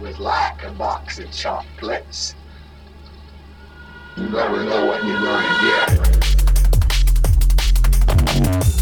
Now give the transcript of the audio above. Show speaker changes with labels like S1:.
S1: Was like a box of chocolates. You never know what you're gonna get.